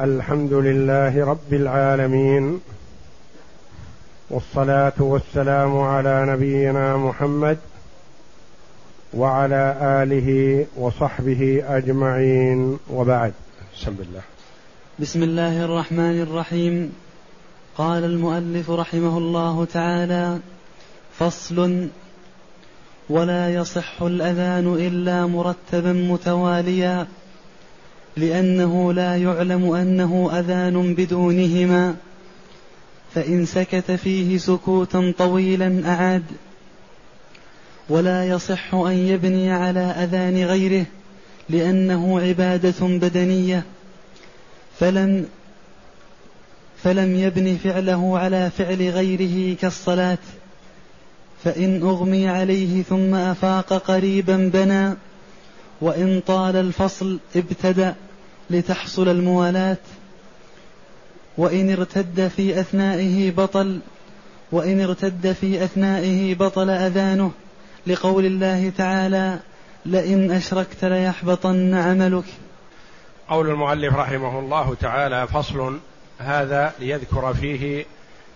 الحمد لله رب العالمين والصلاة والسلام على نبينا محمد وعلى آله وصحبه أجمعين. وبعد. بسم الله. بسم الله الرحمن الرحيم. قال المؤلف رحمه الله تعالى فصل ولا يصح الأذان إلا مرتبا متواليا. لأنه لا يعلم أنه أذان بدونهما فإن سكت فيه سكوتا طويلا أعاد. ولا يصح أن يبني على أذان غيره لأنه عبادة بدنية. فلم فلم يبن فعله على فعل غيره كالصلاة. فإن أغمي عليه ثم أفاق قريبا بنى وإن طال الفصل ابتدأ. لتحصل الموالاة وإن ارتد في أثنائه بطل وإن ارتد في أثنائه بطل أذانه. لقول الله تعالى لئن أشركت ليحبطن عملك. قول المؤلف رحمه الله تعالى فصل هذا ليذكر فيه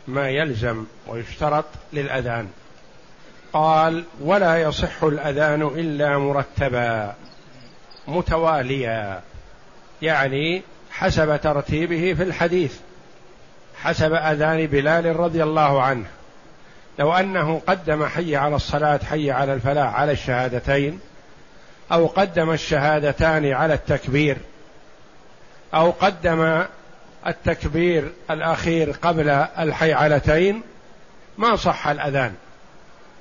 ما يلزم ويشترط للأذان. قال ولا يصح الأذان إلا مرتبا متواليا. يعني حسب ترتيبه في الحديث حسب أذان بلال رضي الله عنه. لو أنه قدم حي على الصلاة حي على الفلاح على الشهادتين أو قدم الشهادتان على التكبير أو قدم التكبير الأخير قبل الحيعلتين ما صح الأذان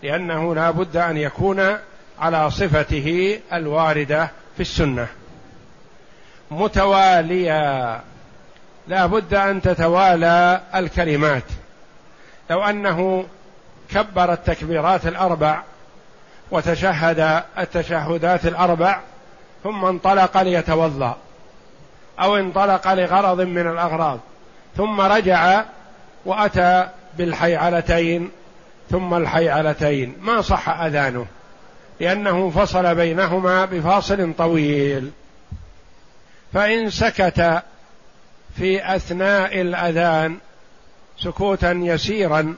لأنه لا بد أن يكون على صفته الواردة في السنة. متواليا. لا بد أن تتوالى الكلمات. لو أنه كبر التكبيرات الأربع وتشهد التشهدات الأربع ثم انطلق ليتوضأ أو انطلق لغرض من الأغراض ثم رجع وأتى بالحيعلتين ثم الحيعلتين. ما صح أذانه؟ لأنه فصل بينهما بفاصل طويل. فإن سكت في أثناء الأذان سكوتا يسيرا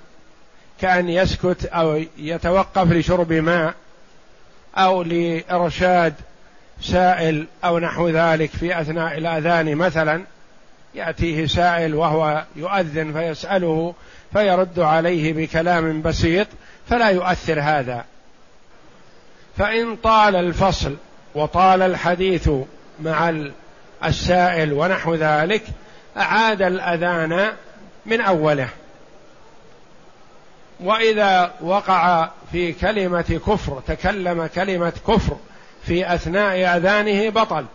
كأن يسكت أو يتوقف لشرب ماء أو لإرشاد سائل أو نحو ذلك في أثناء الأذان مثلا يأتيه سائل وهو يؤذن فيسأله فيرد عليه بكلام بسيط فلا يؤثر هذا. فإن طال الفصل وطال الحديث مع السائل ونحو ذلك أعاد الأذان من أوله. وإذا وقع في كلمة كفر تكلم كلمة كفر في أثناء أذانه بطل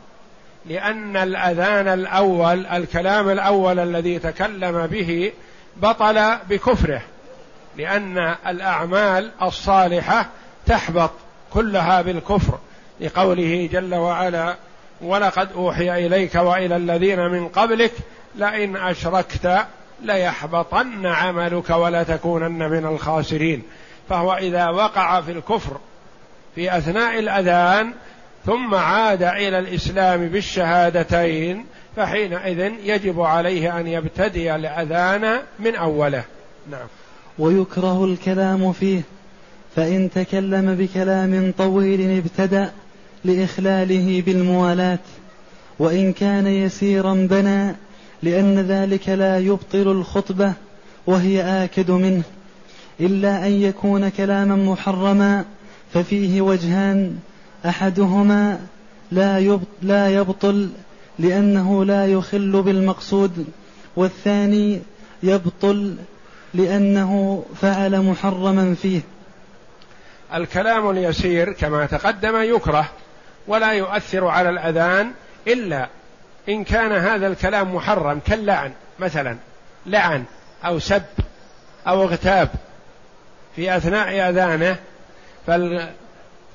لأن الأذان الأول الكلام الأول الذي تكلم به بطل بكفره لأن الأعمال الصالحة تحبط كلها بالكفر لقوله جل وعلا ولقد أوحي إليك وإلى الذين من قبلك لئن أشركت ليحبطن عملك ولتكونن من الخاسرين. فهو إذا وقع في الكفر في أثناء الأذان ثم عاد إلى الإسلام بالشهادتين فحينئذ يجب عليه أن يبتدي الأذان من أوله. نعم. ويكره الكلام فيه فإن تكلم بكلام طويل ابتدأ لإخلاله بالموالاة وإن كان يسيرا بنى لأن ذلك لا يبطل الخطبة وهي آكد منه. إلا أن يكون كلاما محرما ففيه وجهان أحدهما لا لا يبطل لأنه لا يخل بالمقصود والثاني يبطل لأنه فعل محرما فيه. الكلام اليسير كما تقدم يكره. ولا يؤثر على الأذان إلا إن كان هذا الكلام محرم كاللعن مثلا لعن أو سب أو اغتاب في أثناء أذانه. فال...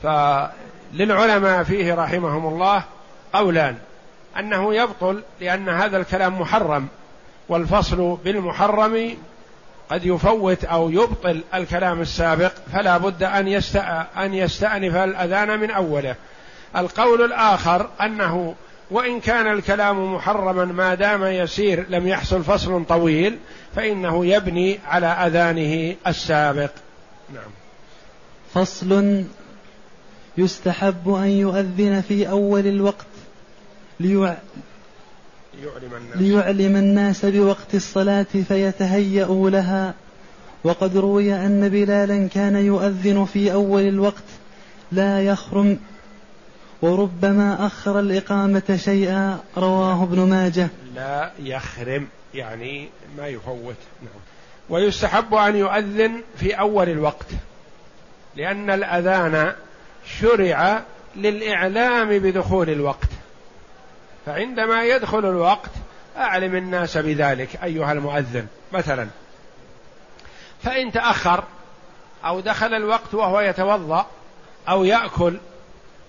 فللعلماء فيه رحمهم الله قولان. أنه يبطل لأن هذا الكلام محرم والفصل بالمحرم قد يفوت أو يبطل الكلام السابق. فلا بد أن, أن يستأنف الأذان من أوله. القول الآخر أنه وإن كان الكلام محرما ما دام يسير لم يحصل فصل طويل فإنه يبني على أذانه السابق. نعم. فصل يستحب أن يؤذن في أول الوقت ليع... ليعلم الناس, ليعلم الناس بوقت الصلاة فيتهيأوا لها. وقد روي أن بلالا كان يؤذن في أول الوقت لا يخرم وربما أخر الإقامة شيئا رواه ابن ماجه. لا يخرم يعني ما يفوت. نعم. ويستحب أن يؤذن في أول الوقت لأن الأذان شرع للإعلام بدخول الوقت. فعندما يدخل الوقت أعلم الناس بذلك أيها المؤذن. مثلا فإن تأخر أو دخل الوقت وهو يتوضأ أو يأكل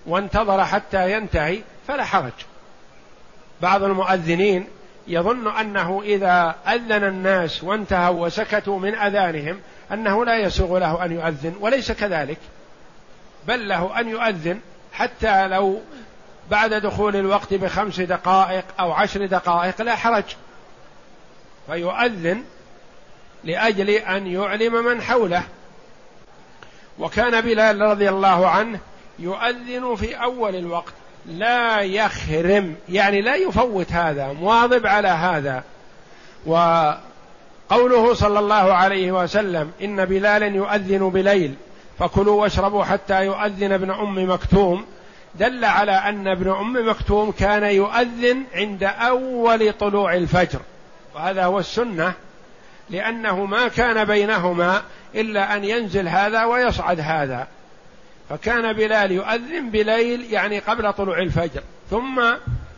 وانتظر حتى ينتهي فلا حرج. بعض المؤذنين يظن أنه إذا أذن الناس وانتهوا وسكتوا من أذانهم أنه لا يسوغ له أن يؤذن وليس كذلك. بل له أن يؤذن حتى لو بعد دخول الوقت بخمس دقائق أو عشر دقائق لا حرج. فيؤذن لأجل أن يعلم من حوله. وكان بلال رضي الله عنه يؤذن في أول الوقت. لا يخرم يعني لا يفوت هذا مواظب على هذا. وقوله صلى الله عليه وسلم إن بلالا يؤذن بليل فكلوا واشربوا حتى يؤذن ابن أم مكتوم. دل على أن ابن أم مكتوم كان يؤذن عند أول طلوع الفجر. وهذا هو السنة لأنه ما كان بينهما إلا أن ينزل هذا ويصعد هذا. فكان بلال يؤذن بليل يعني قبل طلوع الفجر ثم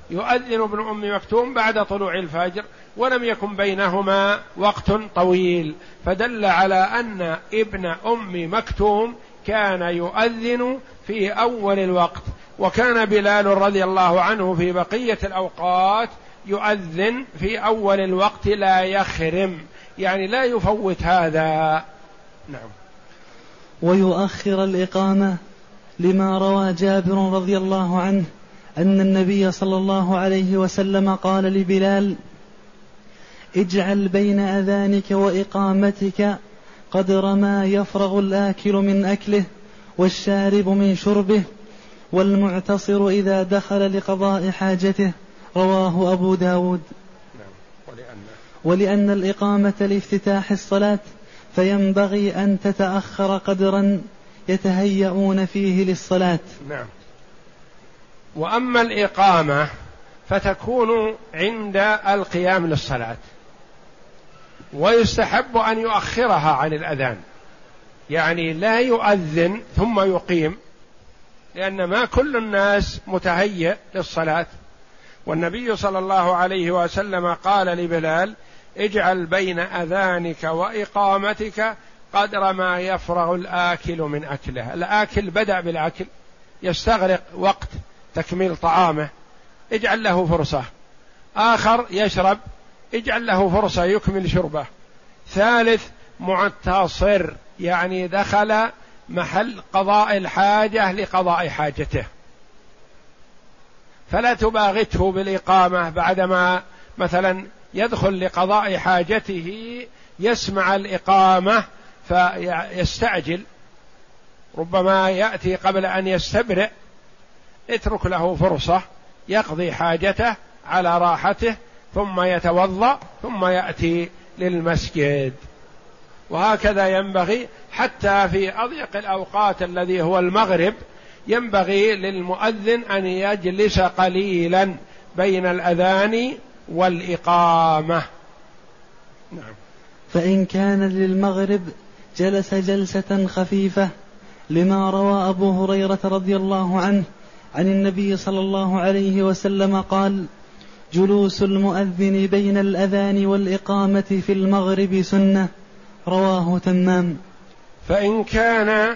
يؤذن ابن أم مكتوم بعد طلوع الفجر ولم يكن بينهما وقت طويل. فدل على أن ابن أم مكتوم كان يؤذن في أول الوقت. وكان بلال رضي الله عنه في بقية الأوقات يؤذن في أول الوقت لا يخرم يعني لا يفوت هذا. نعم. ويؤخر الإقامة لما روى جابر رضي الله عنه أن النبي صلى الله عليه وسلم قال لبلال اجعل بين أذانك وإقامتك قدر ما يفرغ الآكل من أكله والشارب من شربه والمعتصر إذا دخل لقضاء حاجته رواه أبو داود. نعم ولأن, ولأن الإقامة لافتتاح الصلاة فينبغي أن تتأخر قدرا يتهيئون فيه للصلاة. نعم. وأما الإقامة فتكون عند القيام للصلاة. ويستحب أن يؤخرها عن الأذان. يعني لا يؤذن ثم يقيم لأن ما كل الناس متهيئ للصلاة. والنبي صلى الله عليه وسلم قال لبلال اجعل بين أذانك وإقامتك قدر ما يفرغ الآكل من أكله. الآكل بدأ بالأكل يستغرق وقت تكميل طعامه. اجعل له فرصة. آخر يشرب اجعل له فرصة يكمل شربه. ثالث معتصر يعني دخل محل قضاء الحاجة لقضاء حاجته. فلا تباغته بالإقامة بعدما مثلا يدخل لقضاء حاجته يسمع الإقامة فيستعجل. ربما يأتي قبل أن يستبرئ اترك له فرصة يقضي حاجته على راحته ثم يتوضأ ثم يأتي للمسجد. وهكذا ينبغي حتى في أضيق الأوقات الذي هو المغرب ينبغي للمؤذن أن يجلس قليلا بين الأذان والإقامة. نعم. فإن كان للمغرب جلس جلسة خفيفة لما روى أبو هريرة رضي الله عنه عن النبي صلى الله عليه وسلم قال جلوس المؤذن بين الأذان والإقامة في المغرب سنة. رواه تمام. فإن كان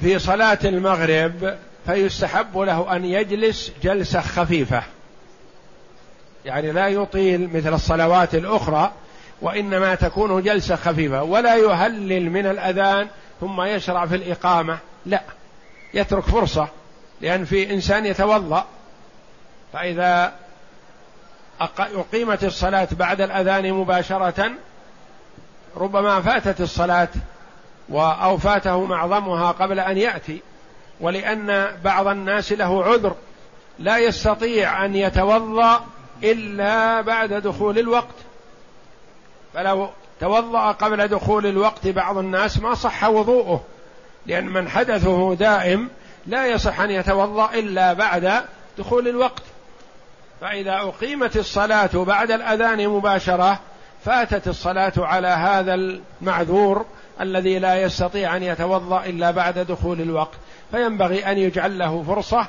في صلاة المغرب فيستحب له أن يجلس جلسة خفيفة. يعني لا يطيل مثل الصلوات الأخرى وإنما تكون جلسة خفيفة ولا يهلل من الأذان ثم يشرع في الإقامة. لا يترك فرصة لأن في إنسان يتوضأ فإذا أقيمت الصلاة بعد الأذان مباشرة ربما فاتت الصلاة أو فاته معظمها قبل أن يأتي. ولأن بعض الناس له عذر لا يستطيع أن يتوضأ إلا بعد دخول الوقت. فلو توضأ قبل دخول الوقت بعض الناس ما صح وضوءه لأن من حدثه دائم لا يصح أن يتوضأ إلا بعد دخول الوقت. فإذا أقيمت الصلاة بعد الأذان مباشرة فاتت الصلاة على هذا المعذور الذي لا يستطيع أن يتوضأ إلا بعد دخول الوقت. فينبغي أن يجعل له فرصة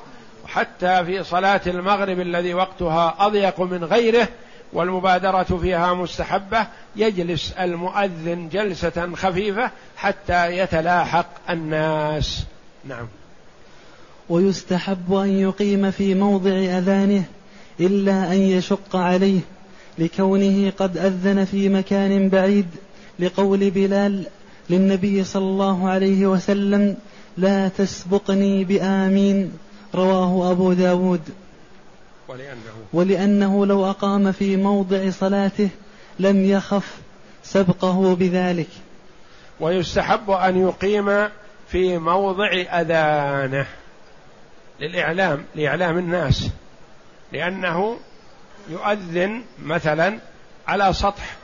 حتى في صلاة المغرب الذي وقتها أضيق من غيره والمبادرة فيها مستحبة يجلس المؤذن جلسة خفيفة حتى يتلاحق الناس. نعم. ويستحب أن يقيم في موضع أذانه إلا أن يشق عليه لكونه قد أذن في مكان بعيد لقول بلال للنبي صلى الله عليه وسلم لا تسبقني بآمين. رواه أبو داود. ولأنه, ولأنه لو أقام في موضع صلاته لم يخف سبقه بذلك. ويستحب أن يقيم في موضع أذانه للإعلام لإعلام الناس لأنه يؤذن مثلا على سطح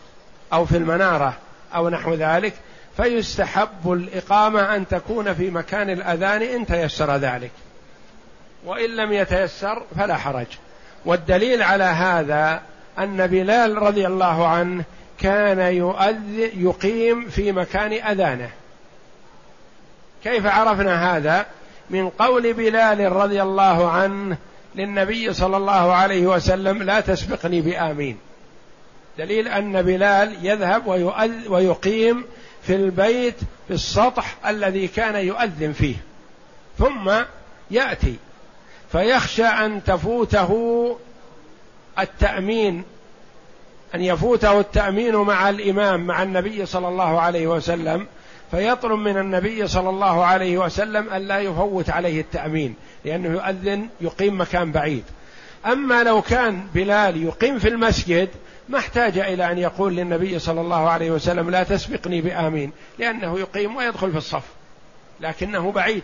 أو في المنارة أو نحو ذلك فيستحب الإقامة أن تكون في مكان الأذان إن تيسر ذلك. وإن لم يتيسر فلا حرج. والدليل على هذا أن بلال رضي الله عنه كان يقيم في مكان أذانه. كيف عرفنا هذا؟ من قول بلال رضي الله عنه للنبي صلى الله عليه وسلم لا تسبقني بآمين. دليل أن بلال يذهب ويقيم في البيت في السطح الذي كان يؤذن فيه. ثم يأتي فيخشى أن تفوته التأمين أن يفوته التأمين مع الإمام مع النبي صلى الله عليه وسلم فيطلب من النبي صلى الله عليه وسلم أن لا يفوت عليه التأمين لأنه يؤذن يقيم مكان بعيد. أما لو كان بلال يقيم في المسجد ما احتاج إلى أن يقول للنبي صلى الله عليه وسلم لا تسبقني بآمين لأنه يقيم ويدخل في الصف لكنه بعيد.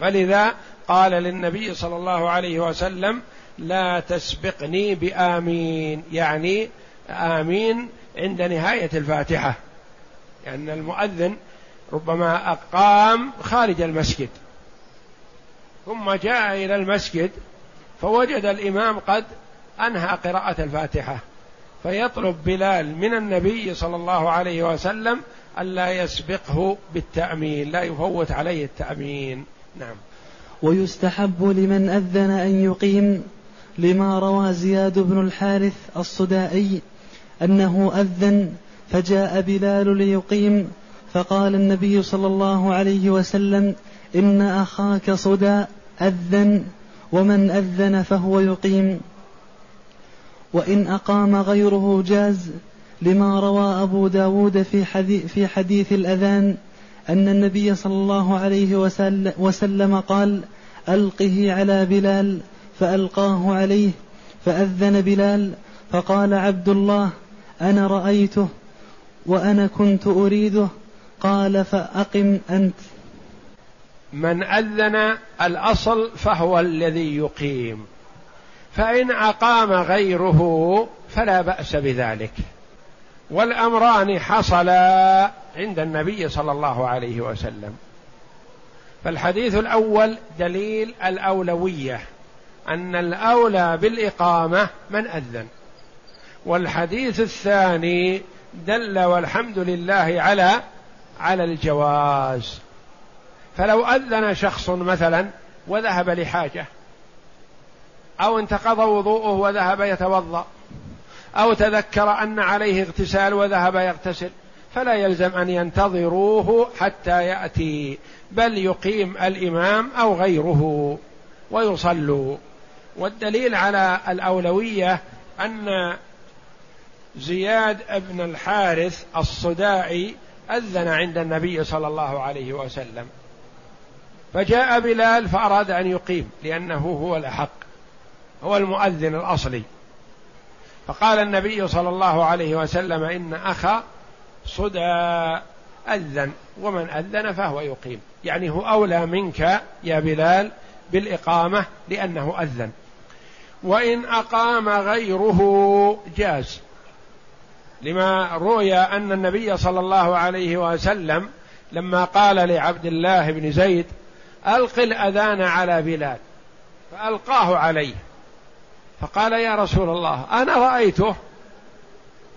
فلذا قال للنبي صلى الله عليه وسلم لا تسبقني بآمين. يعني آمين عند نهاية الفاتحة. لأن المؤذن ربما أقام خارج المسجد. ثم جاء إلى المسجد فوجد الإمام قد أنهى قراءة الفاتحة. فيطلب بلال من النبي صلى الله عليه وسلم ألا يسبقه بالتأمين لا يفوت عليه التأمين. نعم. ويستحب لمن أذن أن يقيم لما روى زياد بن الحارث الصدائي أنه أذن فجاء بلال ليقيم فقال النبي صلى الله عليه وسلم إن أخاك صدى أذن ومن أذن فهو يقيم. وإن أقام غيره جاز لما روى أبو داود في حديث, في حديث الأذان أن النبي صلى الله عليه وسلم قال ألقه على بلال فألقاه عليه فأذن بلال فقال عبد الله أنا رأيته وأنا كنت أريده قال فأقم أنت. من أذن الأصل فهو الذي يقيم. فإن أقام غيره فلا بأس بذلك. والأمران حصلا. عند النبي صلى الله عليه وسلم. فالحديث الأول دليل الأولوية أن الأولى بالإقامة من أذن. والحديث الثاني دل والحمد لله على على الجواز. فلو أذن شخص مثلا وذهب لحاجة أو انتقض وضوءه وذهب يتوضأ أو تذكر أن عليه اغتسال وذهب يغتسل فلا يلزم أن ينتظروه حتى يأتي بل يقيم الإمام أو غيره ويصلوا والدليل على الأولوية أن زياد بن الحارث الصدائي أذن عند النبي صلى الله عليه وسلم. فجاء بلال فأراد أن يقيم لأنه هو الأحق هو المؤذن الأصلي. فقال النبي صلى الله عليه وسلم إن أخا صدى أذن ومن أذن فهو يقيم. يعني هو أولى منك يا بلال بالإقامة لأنه أذن. وإن أقام غيره جاز. لما روي أن النبي صلى الله عليه وسلم لما قال لعبد الله بن زيد ألق الأذان على بلال. فألقاه عليه. فقال يا رسول الله أنا رأيته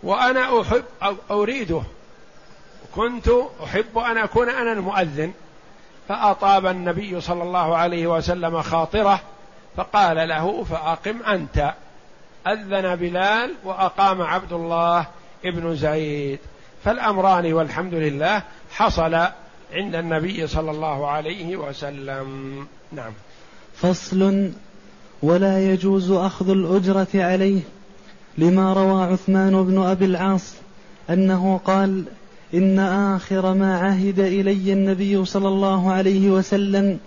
وأنا أحب أو أريده. كنت أحب أن أكون أنا المؤذن. فأطاب النبي صلى الله عليه وسلم خاطرة فقال له فأقم أنت. أذن بلال وأقام عبد الله ابن زيد. فالأمران والحمد لله حصل عند النبي صلى الله عليه وسلم. نعم. فصل ولا يجوز أخذ الأجرة عليه. لما روى عثمان بن أبي العاص أنه قال إن آخر ما عهد إلي النبي صلى الله عليه وسلم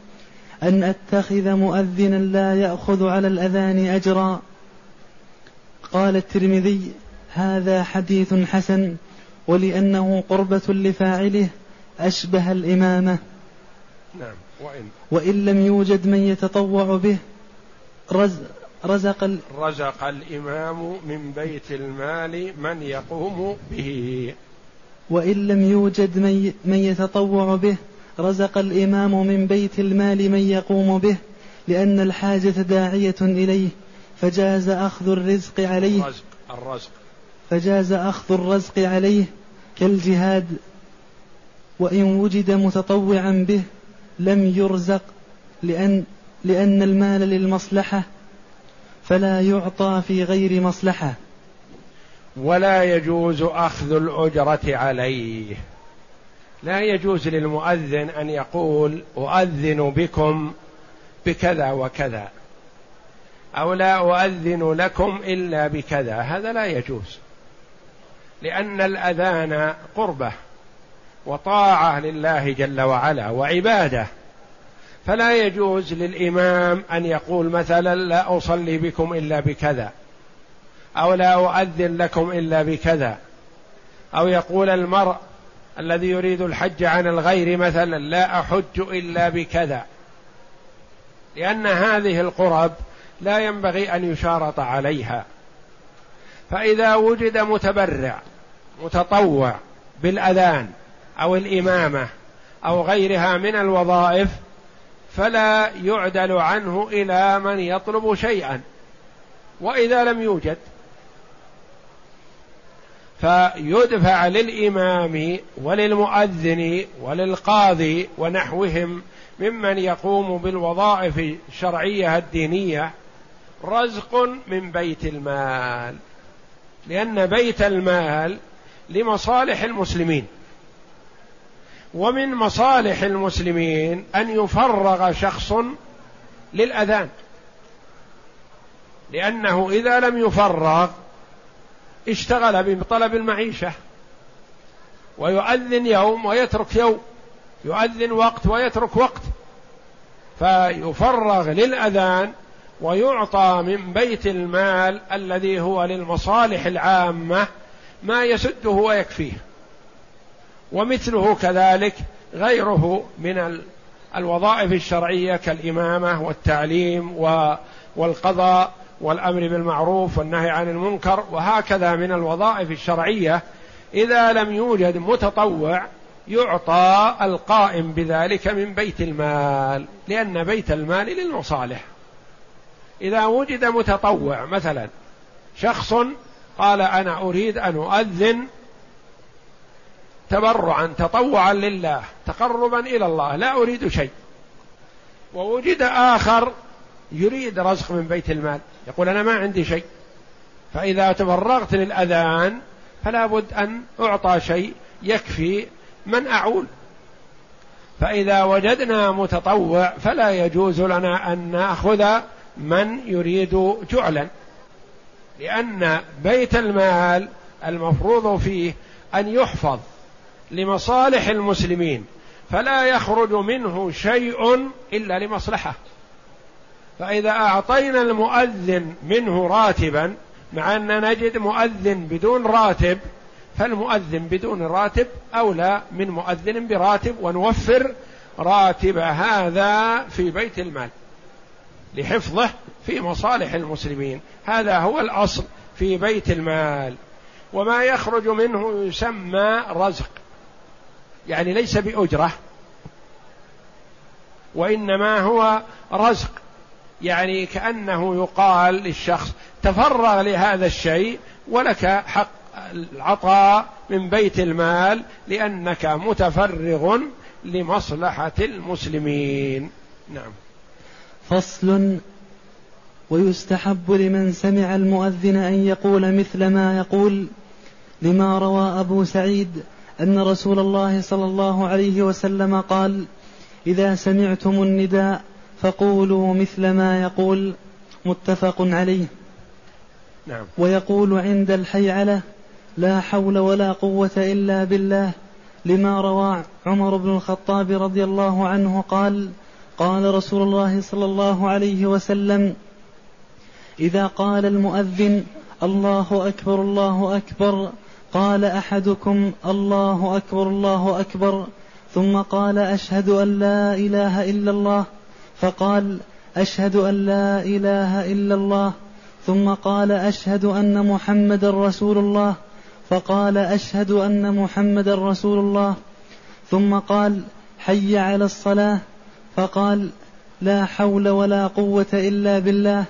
أن أتخذ مؤذنا لا يأخذ على الأذان أجرا. قال الترمذي هذا حديث حسن ولأنه قربة لفاعله أشبه الإمامة. نعم وإن. وإن لم يوجد من يتطوع به رز رزق ال رزق الإمام من بيت المال من يقوم به. وإن لم يوجد من يتطوع به رزق الإمام من بيت المال من يقوم به لأن الحاجة داعية إليه فجاز أخذ الرزق عليه. الرزق الرزق. فجاز أخذ الرزق عليه كالجهاد وإن وجد متطوعا به لم يرزق لأن لأن المال للمصلحة فلا يعطى في غير مصلحة. ولا يجوز أخذ الأجرة عليه. لا يجوز للمؤذن أن يقول أؤذن بكم بكذا وكذا أو لا أؤذن لكم إلا بكذا هذا لا يجوز لأن الأذان قربة وطاعة لله جل وعلا وعبادة. فلا يجوز للإمام أن يقول مثلا لا أصلي بكم إلا بكذا. أو لا أؤذن لكم إلا بكذا. أو يقول المرء الذي يريد الحج عن الغير مثلا لا أحج إلا بكذا. لأن هذه القرب لا ينبغي أن يشارط عليها. فإذا وجد متبرع متطوع بالأذان أو الإمامة أو غيرها من الوظائف فلا يعدل عنه إلى من يطلب شيئا. وإذا لم يوجد فيدفع للإمام وللمؤذن وللقاضي ونحوهم ممن يقوم بالوظائف الشرعية الدينية رزق من بيت المال. لأن بيت المال لمصالح المسلمين ومن مصالح المسلمين أن يفرغ شخص للأذان لأنه إذا لم يفرغ اشتغل بطلب المعيشة ويؤذن يوم ويترك يوم يؤذن وقت ويترك وقت فيفرغ للأذان ويعطى من بيت المال الذي هو للمصالح العامة ما يسده ويكفيه. ومثله كذلك غيره من الوظائف الشرعية كالإمامة والتعليم والقضاء والأمر بالمعروف والنهي عن المنكر وهكذا من الوظائف الشرعية إذا لم يوجد متطوع يعطى القائم بذلك من بيت المال لأن بيت المال للمصالح. إذا وجد متطوع مثلا شخص قال أنا أريد أن أؤذن تبرعا تطوعا لله تقربا إلى الله لا أريد شيء. ووجد آخر يريد رزق من بيت المال. يقول أنا ما عندي شيء. فإذا تفرغت للأذان فلا بد أن أعطى شيء يكفي من أعول. فإذا وجدنا متطوع فلا يجوز لنا أن نأخذ من يريد جعلا. لأن بيت المال المفروض فيه أن يحفظ لمصالح المسلمين فلا يخرج منه شيء إلا لمصلحة. فإذا أعطينا المؤذن منه راتبا مع أن نجد مؤذن بدون راتب فالمؤذن بدون راتب أولى من مؤذن براتب ونوفر راتب هذا في بيت المال لحفظه في مصالح المسلمين. هذا هو الأصل في بيت المال. وما يخرج منه يسمى رزق يعني ليس بأجرة وإنما هو رزق. يعني كأنه يقال للشخص تفرغ لهذا الشيء ولك حق العطاء من بيت المال لأنك متفرغ لمصلحة المسلمين. نعم. فصل. ويستحب لمن سمع المؤذن أن يقول مثل ما يقول لما روى أبو سعيد أن رسول الله صلى الله عليه وسلم قال إذا سمعتم النداء فقولوا مثل ما يقول متفق عليه. نعم. ويقول عند الحيعلة لا حول ولا قوة إلا بالله لما روى عمر بن الخطاب رضي الله عنه قال قال رسول الله صلى الله عليه وسلم إذا قال المؤذن الله أكبر الله أكبر قال أحدكم الله أكبر الله أكبر ثم قال أشهد أن لا إله إلا الله فقال أشهد أن لا إله إلا الله ثم قال أشهد أن محمد رسول الله فقال أشهد أن محمد رسول الله ثم قال حي على الصلاة فقال لا حول ولا قوة إلا بالله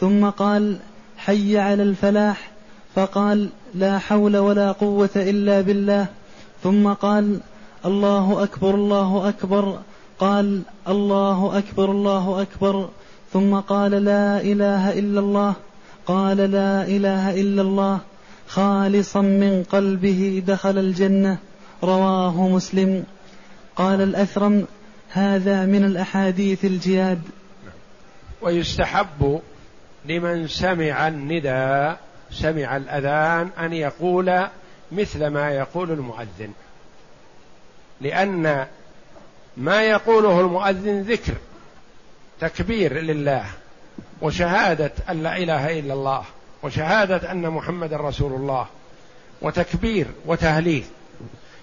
ثم قال حي على الفلاح فقال لا حول ولا قوة إلا بالله ثم قال الله أكبر الله أكبر قال الله أكبر الله أكبر. ثم قال لا إله إلا الله. قال لا إله إلا الله. خالصا من قلبه دخل الجنة. رواه مسلم. قال الأثرم هذا من الأحاديث الجياد. ويستحب لمن سمع النداء سمع الأذان أن يقول مثل ما يقول المؤذن. لأن ما يقوله المؤذن ذكر تكبير لله وشهادة أن لا إله إلا الله وشهادة أن محمد رسول الله وتكبير وتهليل.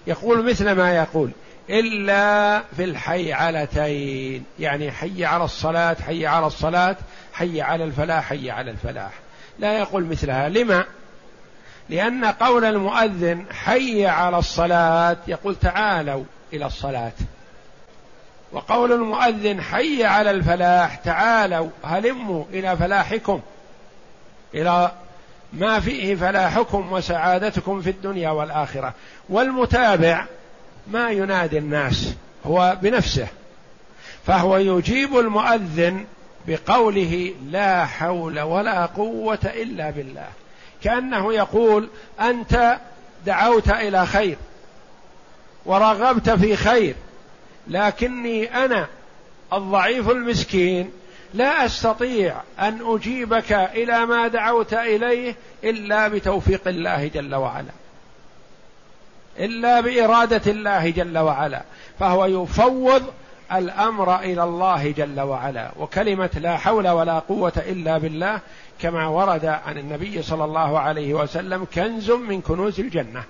يقول مثل ما يقول إلا في الحيعلتين يعني حي على الصلاة حي على الصلاة حي على الفلاح حي على الفلاح. لا يقول مثلها. لما؟ لأن قول المؤذن حي على الصلاة يقول تعالوا إلى الصلاة. وقول المؤذن حي على الفلاح تعالوا هلموا إلى فلاحكم. إلى ما فيه فلاحكم وسعادتكم في الدنيا والآخرة. والمتابع ما ينادي الناس هو بنفسه. فهو يجيب المؤذن بقوله لا حول ولا قوة إلا بالله. كأنه يقول أنت دعوت إلى خير ورغبت في خير. لكني أنا الضعيف المسكين لا أستطيع أن أجيبك إلى ما دعوت إليه إلا بتوفيق الله جل وعلا. إلا بإرادة الله جل وعلا. فهو يفوض الأمر إلى الله جل وعلا. وكلمة لا حول ولا قوة إلا بالله كما ورد عن النبي صلى الله عليه وسلم كنز من كنوز الجنة.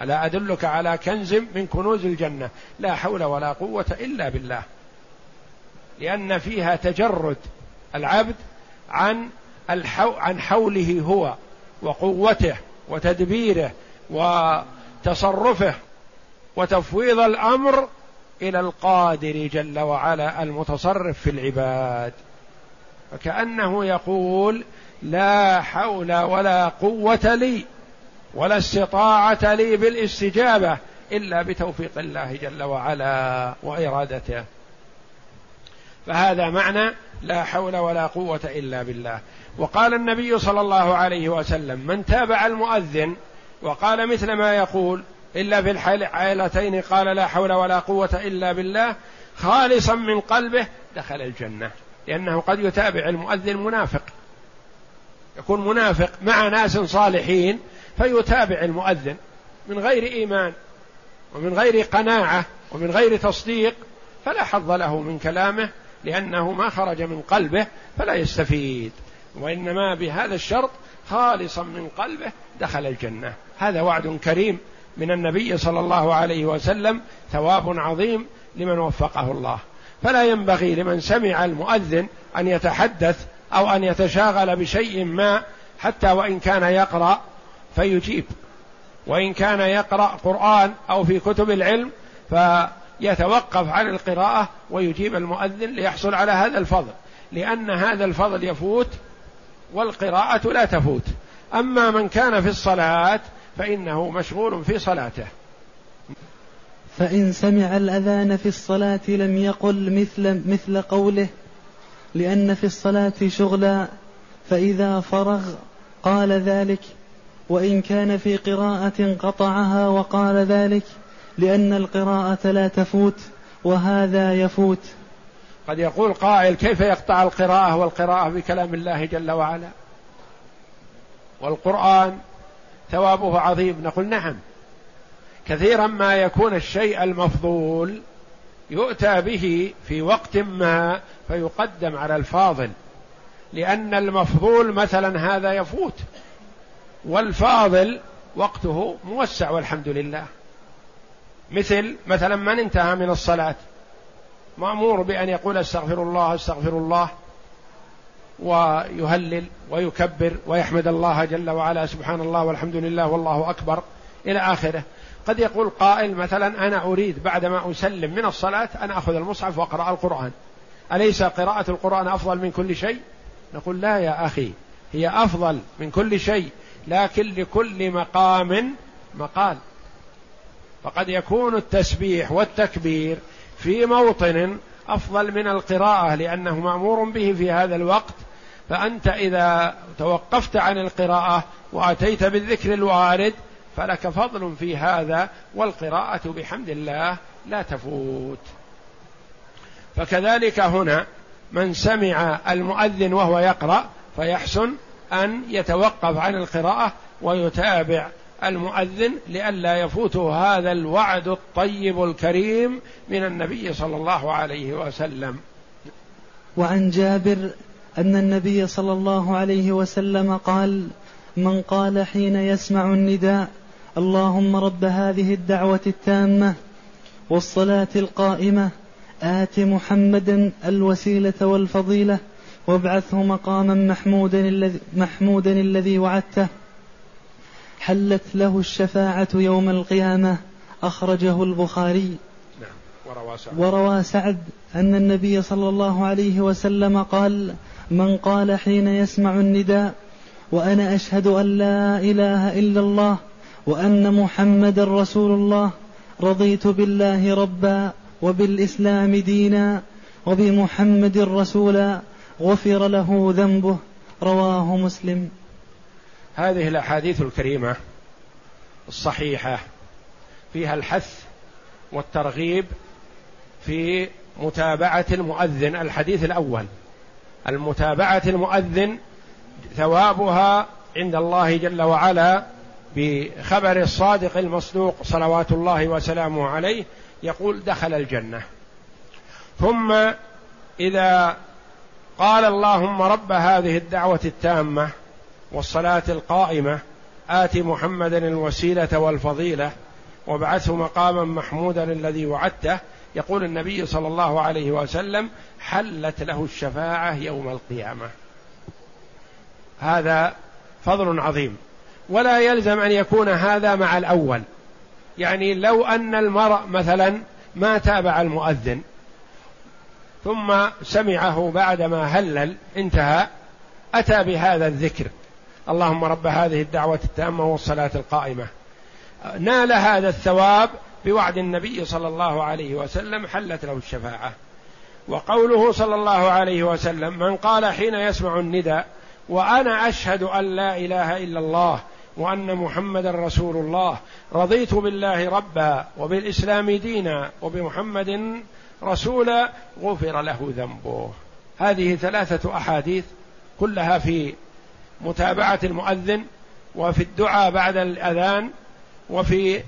ألا أدلك على كنز من كنوز الجنة؟ لا حول ولا قوة إلا بالله. لأن فيها تجرد العبد عن الحو عن حوله هو وقوته وتدبيره وتصرفه وتفويض الأمر إلى القادر جل وعلا المتصرف في العباد. فكأنه يقول لا حول ولا قوة لي. ولا استطاعة لي بالاستجابة إلا بتوفيق الله جل وعلا وإرادته. فهذا معنى لا حول ولا قوة إلا بالله. وقال النبي صلى الله عليه وسلم من تابع المؤذن وقال مثل ما يقول إلا في الحالتين قال لا حول ولا قوة إلا بالله خالصا من قلبه دخل الجنة لأنه قد يتابع المؤذن منافق. يكون منافق مع ناس صالحين فيتابع المؤذن من غير إيمان ومن غير قناعة ومن غير تصديق فلا حظ له من كلامه لأنه ما خرج من قلبه فلا يستفيد. وإنما بهذا الشرط خالصا من قلبه دخل الجنة. هذا وعد كريم من النبي صلى الله عليه وسلم ثواب عظيم لمن وفقه الله. فلا ينبغي لمن سمع المؤذن أن يتحدث أو أن يتشاغل بشيء ما حتى وإن كان يقرأ فيجيب. وإن كان يقرأ قرآن أو في كتب العلم فيتوقف عن القراءة ويجيب المؤذن ليحصل على هذا الفضل. لأن هذا الفضل يفوت والقراءة لا تفوت. أما من كان في الصلاة فإنه مشغول في صلاته. فإن سمع الأذان في الصلاة لم يقل مثل مثل قوله لأن في الصلاة شغلا فإذا فرغ قال ذلك. وإن كان في قراءة قطعها وقال ذلك لأن القراءة لا تفوت وهذا يفوت. قد يقول قائل كيف يقطع القراءة والقراءة بكلام الله جل وعلا؟ والقرآن ثوابه عظيم. نقول نعم. كثيرا ما يكون الشيء المفضول يؤتى به في وقت ما فيقدم على الفاضل لأن المفضول مثلا هذا يفوت. والفاضل وقته موسع والحمد لله. مثل مثلا من انتهى من الصلاة. مأمور بأن يقول استغفر الله استغفر الله ويهلل ويكبر ويحمد الله جل وعلا سبحان الله والحمد لله والله أكبر إلى آخره. قد يقول قائل مثلا أنا أريد بعدما أسلم من الصلاة أن أخذ المصحف وأقرأ القرآن. أليس قراءة القرآن أفضل من كل شيء؟ نقول لا يا أخي هي أفضل من كل شيء. لكن لكل مقام مقال. فقد يكون التسبيح والتكبير في موطن أفضل من القراءة لأنه مأمور به في هذا الوقت. فأنت إذا توقفت عن القراءة وأتيت بالذكر الوارد فلك فضل في هذا والقراءة بحمد الله لا تفوت. فكذلك هنا من سمع المؤذن وهو يقرأ فيحسن أن يتوقف عن القراءة ويتابع المؤذن لئلا يفوته هذا الوعد الطيب الكريم من النبي صلى الله عليه وسلم. وعن جابر أن النبي صلى الله عليه وسلم قال من قال حين يسمع النداء اللهم رب هذه الدعوة التامة والصلاة القائمة آت محمدا الوسيلة والفضيلة وابعثه مقاما محمودا الذي محمودا الذي وعدته. حلت له الشفاعة يوم القيامة. أخرجه البخاري. نعم وروى سعد, وروى سعد أن النبي صلى الله عليه وسلم قال من قال حين يسمع النداء وأنا أشهد أن لا إله إلا الله وأن محمد رسول الله رضيت بالله ربا وبالإسلام دينا وبمحمد رسولا غفر له ذنبه رواه مسلم. هذه الأحاديث الكريمة الصحيحة فيها الحث والترغيب في متابعة المؤذن الحديث الأول. المتابعة المؤذن ثوابها عند الله جل وعلا بخبر الصادق المصدوق صلوات الله وسلامه عليه يقول دخل الجنة. ثم إذا قال اللهم رب هذه الدعوة التامة والصلاة القائمة آت محمدا الوسيلة والفضيلة وابعثه مقاما محمودا الذي وعدته. يقول النبي صلى الله عليه وسلم حلت له الشفاعة يوم القيامة. هذا فضل عظيم. ولا يلزم أن يكون هذا مع الأول. يعني لو أن المرء مثلا ما تابع المؤذن ثم سمعه بعدما هلل انتهى أتى بهذا الذكر. اللهم رب هذه الدعوة التامة والصلاة القائمة. نال هذا الثواب بوعد النبي صلى الله عليه وسلم حلت له الشفاعة. وقوله صلى الله عليه وسلم من قال حين يسمع الندى وأنا أشهد أن لا إله إلا الله وأن محمدا رسول الله رضيت بالله ربا وبالإسلام دينا وبمحمد رسولا غفر له ذنبه. هذه ثلاثة أحاديث كلها في متابعة المؤذن وفي الدعاء بعد الأذان وفي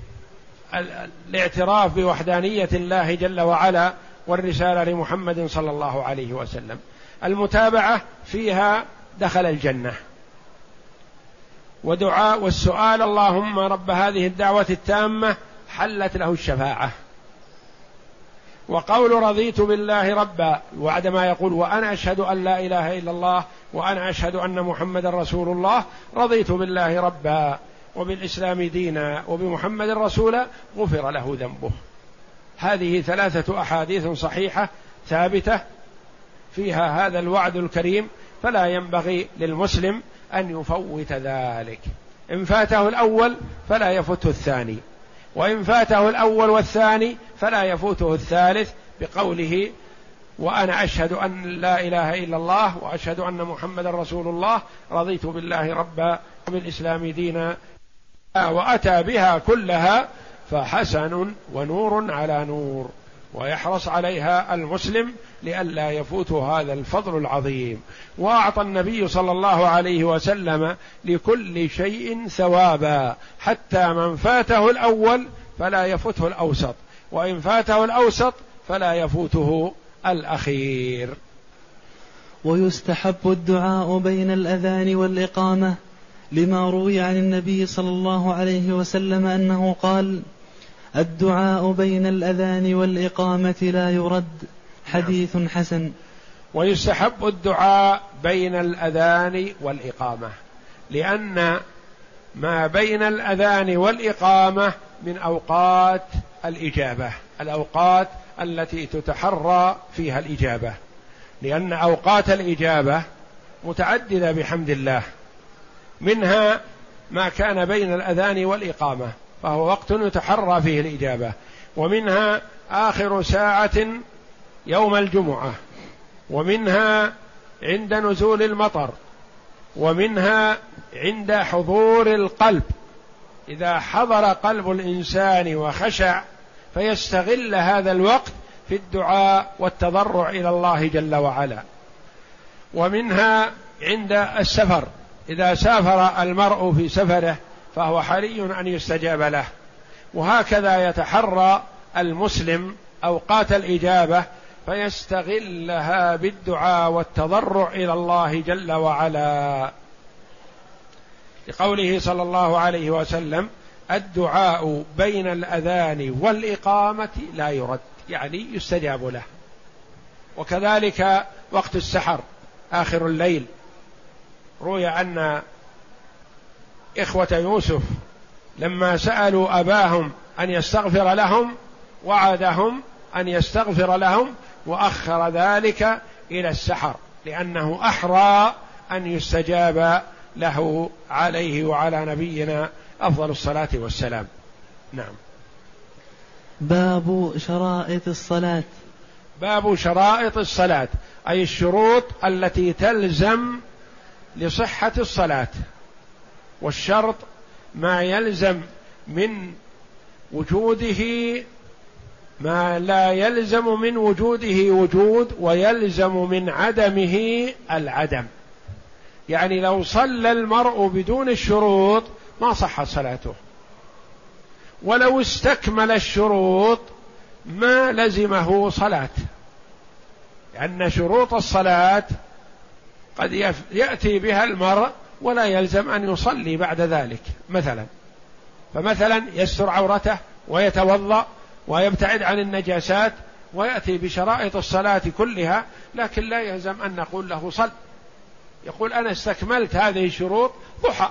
الاعتراف بوحدانية الله جل وعلا والرسالة لمحمد صلى الله عليه وسلم. المتابعة فيها دخل الجنة. ودعاء والسؤال اللهم رب هذه الدعوة التامة حلت له الشفاعة. وقول رضيت بالله ربا وعندما يقول وأنا أشهد أن لا إله إلا الله وأنا أشهد أن محمدا رسول الله رضيت بالله ربا. وبالإسلام دينا وبمحمد رسولا غفر له ذنبه. هذه ثلاثة أحاديث صحيحة ثابتة فيها هذا الوعد الكريم فلا ينبغي للمسلم أن يفوت ذلك. إن فاته الأول فلا يفوته الثاني. وإن فاته الأول والثاني فلا يفوته الثالث بقوله وأنا أشهد أن لا إله إلا الله وأشهد أن محمد رسول الله رضيت بالله ربا وبالإسلام دينا وأتى بها كلها فحسن ونور على نور. ويحرص عليها المسلم لئلا يفوت هذا الفضل العظيم. وأعطى النبي صلى الله عليه وسلم لكل شيء ثوابا حتى من فاته الأول فلا يفوته الأوسط وإن فاته الأوسط فلا يفوته الأخير. ويستحب الدعاء بين الأذان والإقامة لما روي عن النبي صلى الله عليه وسلم أنه قال الدعاء بين الأذان والإقامة لا يرد. حديث حسن. ويستحب الدعاء بين الأذان والإقامة لأن ما بين الأذان والإقامة من أوقات الإجابة الأوقات التي تتحرى فيها الإجابة. لأن أوقات الإجابة متعددة بحمد الله منها ما كان بين الأذان والإقامة. فهو وقت يتحرى فيه الإجابة. ومنها آخر ساعة يوم الجمعة. ومنها عند نزول المطر. ومنها عند حضور القلب. إذا حضر قلب الإنسان وخشع فيستغل هذا الوقت في الدعاء والتضرع إلى الله جل وعلا. ومنها عند السفر. إذا سافر المرء في سفره فهو حري أن يستجاب له. وهكذا يتحرى المسلم أوقات الإجابة فيستغلها بالدعاء والتضرع إلى الله جل وعلا. لقوله صلى الله عليه وسلم الدعاء بين الأذان والإقامة لا يرد يعني يستجاب له. وكذلك وقت السحر آخر الليل. روي أن إخوة يوسف لما سألوا أباهم أن يستغفر لهم وعدهم أن يستغفر لهم وأخر ذلك إلى السحر لأنه أحرى أن يستجاب له عليه وعلى نبينا أفضل الصلاة والسلام. نعم. باب شرائط الصلاة. باب شرائط الصلاة أي الشروط التي تلزم لصحة الصلاة. والشرط ما يلزم من وجوده ما لا يلزم من وجوده وجود ويلزم من عدمه العدم. يعني لو صلى المرء بدون الشروط ما صحت صلاته. ولو استكمل الشروط ما لزمه صلاة. لأن شروط الصلاة قد يأتي بها المرء ولا يلزم أن يصلي بعد ذلك مثلا. فمثلا يستر عورته ويتوضأ ويبتعد عن النجاسات ويأتي بشرائط الصلاة كلها لكن لا يلزم أن نقول له صل. يقول أنا استكملت هذه الشروط ضحى.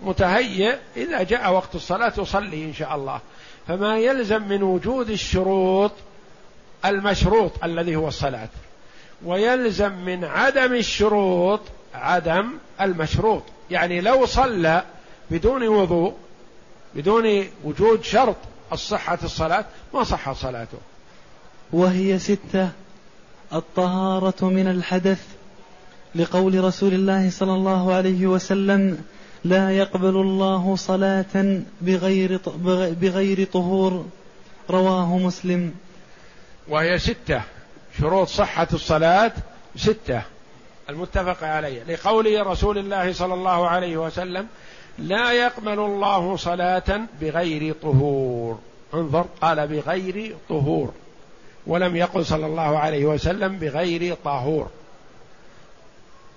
متهيئ إذا جاء وقت الصلاة يصلي إن شاء الله. فما يلزم من وجود الشروط المشروط الذي هو الصلاة. ويلزم من عدم الشروط عدم المشروط. يعني لو صلى بدون وضوء بدون وجود شرط الصحة الصلاة ما صح صلاته. وهي ستة الطهارة من الحدث. لقول رسول الله صلى الله عليه وسلم لا يقبل الله صلاة بغير بغير طهور. رواه مسلم. وهي ستة شروط صحة الصلاة ستة. المتفق عليه لقول رسول الله صلى الله عليه وسلم لا يقبل الله صلاة بغير طهور. انظر قال بغير طهور ولم يقل صلى الله عليه وسلم بغير طهور.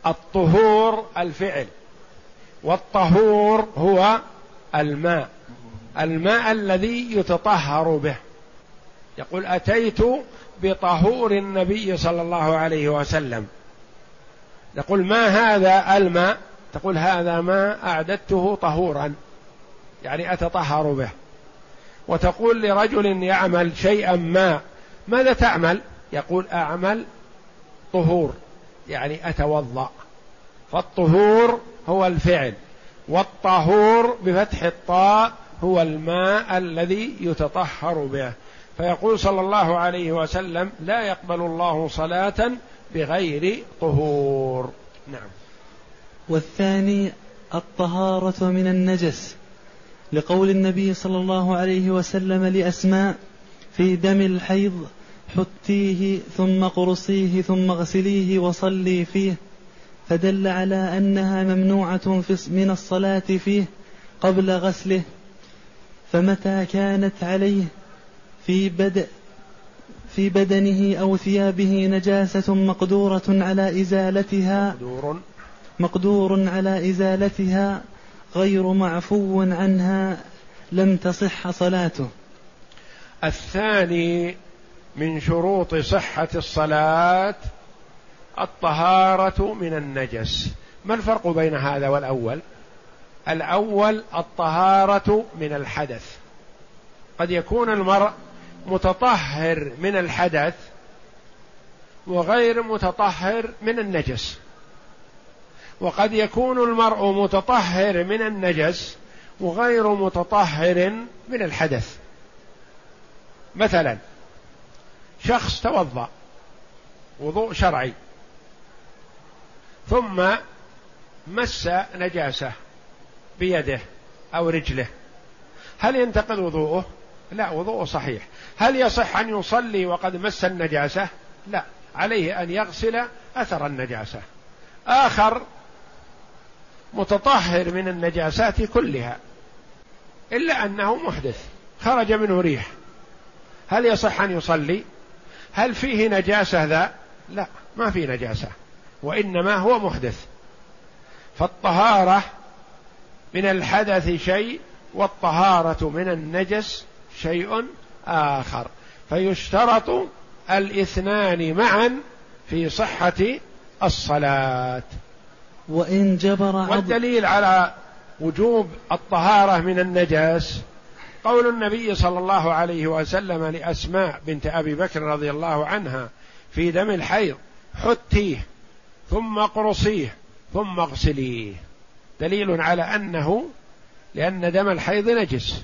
الطهور الفعل والطهور هو الماء الماء الذي يتطهر به. يقول أتيت بطهور النبي صلى الله عليه وسلم. يقول ما هذا الماء؟ تقول هذا ماء أعددته طهورا. يعني أتطهر به. وتقول لرجل يعمل شيئا ما ماذا تعمل؟ يقول أعمل طهور. يعني أتوضأ. فالطهور هو الفعل. والطهور بفتح الطاء هو الماء الذي يتطهر به. فيقول صلى الله عليه وسلم لا يقبل الله صلاة بغير طهور. نعم. والثاني الطهارة من النجس لقول النبي صلى الله عليه وسلم لأسماء في دم الحيض حتيه ثم قرصيه ثم اغسليه وصلي فيه فدل على أنها ممنوعة من الصلاة فيه قبل غسله فمتى كانت عليه في بدء في بدنه أو ثيابه نجاسة مقدورة على إزالتها. مقدور. مقدور على إزالتها. غير معفو عنها. لم تصح صلاته. الثاني من شروط صحة الصلاة الطهارة من النجس. ما الفرق بين هذا والأول؟ الأول الطهارة من الحدث. قد يكون المرء متطهر من الحدث وغير متطهر من النجس. وقد يكون المرء متطهر من النجس وغير متطهر من الحدث. مثلا شخص توضأ وضوء شرعي ثم مس نجاسة بيده أو رجله. هل ينتقل وضوءه؟ لا وضوءه صحيح. هل يصح أن يصلي وقد مس النجاسة؟ لا. عليه أن يغسل أثر النجاسة. آخر متطهر من النجاسات كلها إلا أنه محدث خرج منه ريح. هل يصح أن يصلي؟ هل فيه نجاسة؟ ذا لا ما في نجاسة وإنما هو محدث. فالطهارة من الحدث شيء والطهارة من النجس شيء آخر. فيشترط الاثنان معا في صحة الصلاة. وإن جبر والدليل على وجوب الطهارة من النجاس. قول النبي صلى الله عليه وسلم لأسماء بنت أبي بكر رضي الله عنها في دم الحيض حتيه ثم اقرصيه ثم اغسليه. دليل على أنه لأن دم الحيض نجس.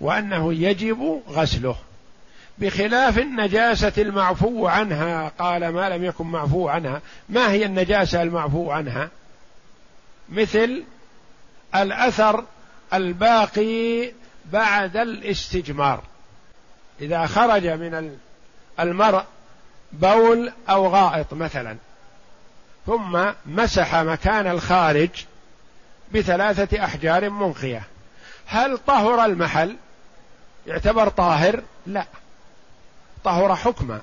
وأنه يجب غسله. بخلاف النجاسة المعفو عنها قال ما لم يكن معفو عنها ما هي النجاسة المعفو عنها؟ مثل الأثر الباقي بعد الاستجمار. إذا خرج من المرء بول أو غائط مثلا ثم مسح مكان الخارج بثلاثة أحجار منقية هل طهر المحل؟ يعتبر طاهر؟ لا. طهر حكما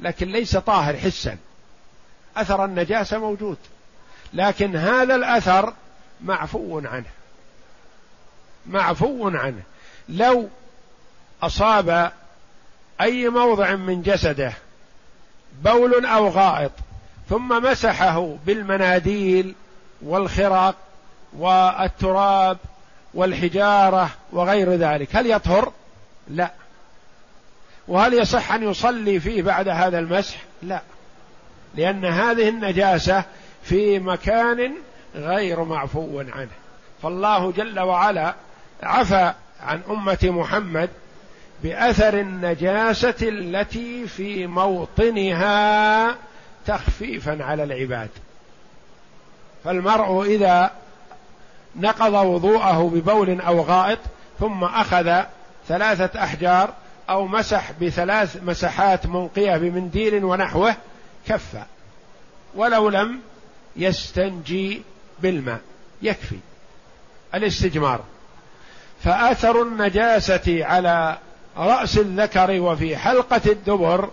لكن ليس طاهر حسا. أثر النجاسة موجود لكن هذا الأثر معفو عنه. معفو عنه. لو أصاب أي موضع من جسده بول أو غائط ثم مسحه بالمناديل والخرق والتراب والحجارة وغير ذلك. هل يطهر؟ لا. وهل يصح أن يصلي فيه بعد هذا المسح؟ لا. لأن هذه النجاسة في مكان غير معفو عنه. فالله جل وعلا عفى عن أمة محمد بأثر النجاسة التي في موطنها تخفيفا على العباد. فالمرء إذا نقض وضوءه ببول أو غائط ثم أخذ ثلاثة أحجار أو مسح بثلاث مسحات منقية بمنديل ونحوه كفى ولو لم يستنجي بالماء يكفي. الاستجمار. فآثر النجاسة على رأس الذكر وفي حلقة الدبر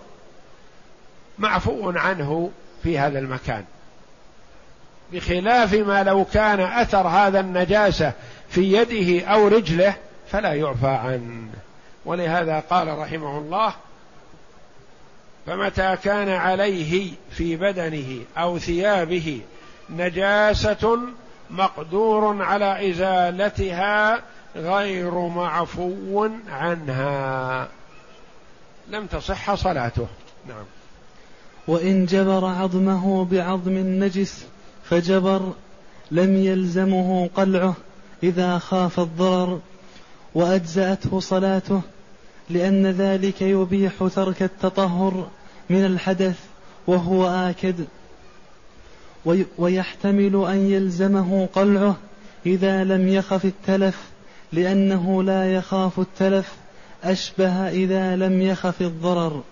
معفو عنه في هذا المكان. بخلاف ما لو كان أثر هذا النجاسة في يده أو رجله فلا يعفى عنه. ولهذا قال رحمه الله فمتى كان عليه في بدنه أو ثيابه نجاسة مقدور على إزالتها غير معفو عنها. لم تصح صلاته. نعم. وإن جبر عظمه بعظم نجس فجبر لم يلزمه قلعه إذا خاف الضرر وأجزأته صلاته لأن ذلك يبيح ترك التطهر من الحدث وهو آكد. ويحتمل أن يلزمه قلعه إذا لم يخف التلف لأنه لا يخاف التلف أشبه إذا لم يخف الضرر.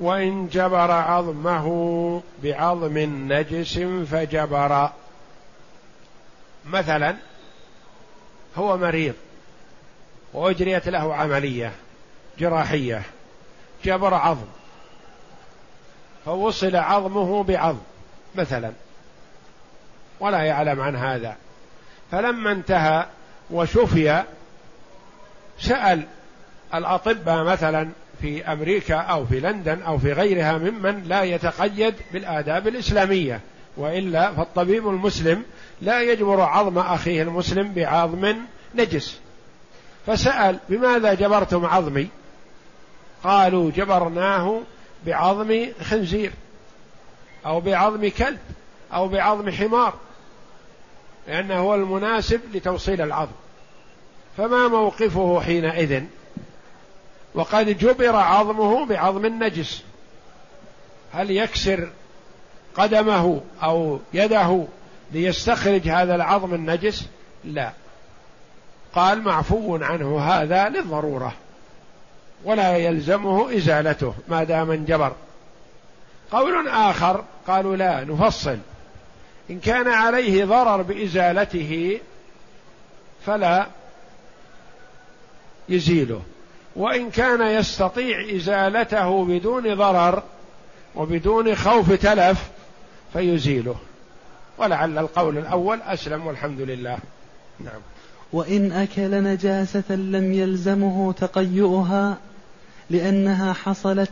وإن جبر عظمه بعظم نجس فجبر. مثلا هو مريض وأجريت له عملية جراحية جبر عظم فوصل عظمه بعظم مثلا ولا يعلم عن هذا. فلما انتهى وشفي سأل الأطباء مثلا في أمريكا أو في لندن أو في غيرها ممن لا يتقيد بالآداب الإسلامية. وإلا فالطبيب المسلم لا يجبر عظم أخيه المسلم بعظم نجس. فسأل بماذا جبرتم عظمي؟ قالوا جبرناه بعظم خنزير أو بعظم كلب أو بعظم حمار لأنه هو المناسب لتوصيل العظم. فما موقفه حينئذ؟ وقد جبر عظمه بعظم النجس. هل يكسر قدمه أو يده ليستخرج هذا العظم النجس؟ لا. قال معفو عنه هذا للضرورة ولا يلزمه إزالته ما دام انجبر. قول آخر قالوا لا نفصل. إن كان عليه ضرر بإزالته فلا يزيله. وإن كان يستطيع إزالته بدون ضرر وبدون خوف تلف فيزيله. ولعل القول الأول أسلم والحمد لله. نعم. وإن أكل نجاسة لم يلزمه تقيؤها لأنها حصلت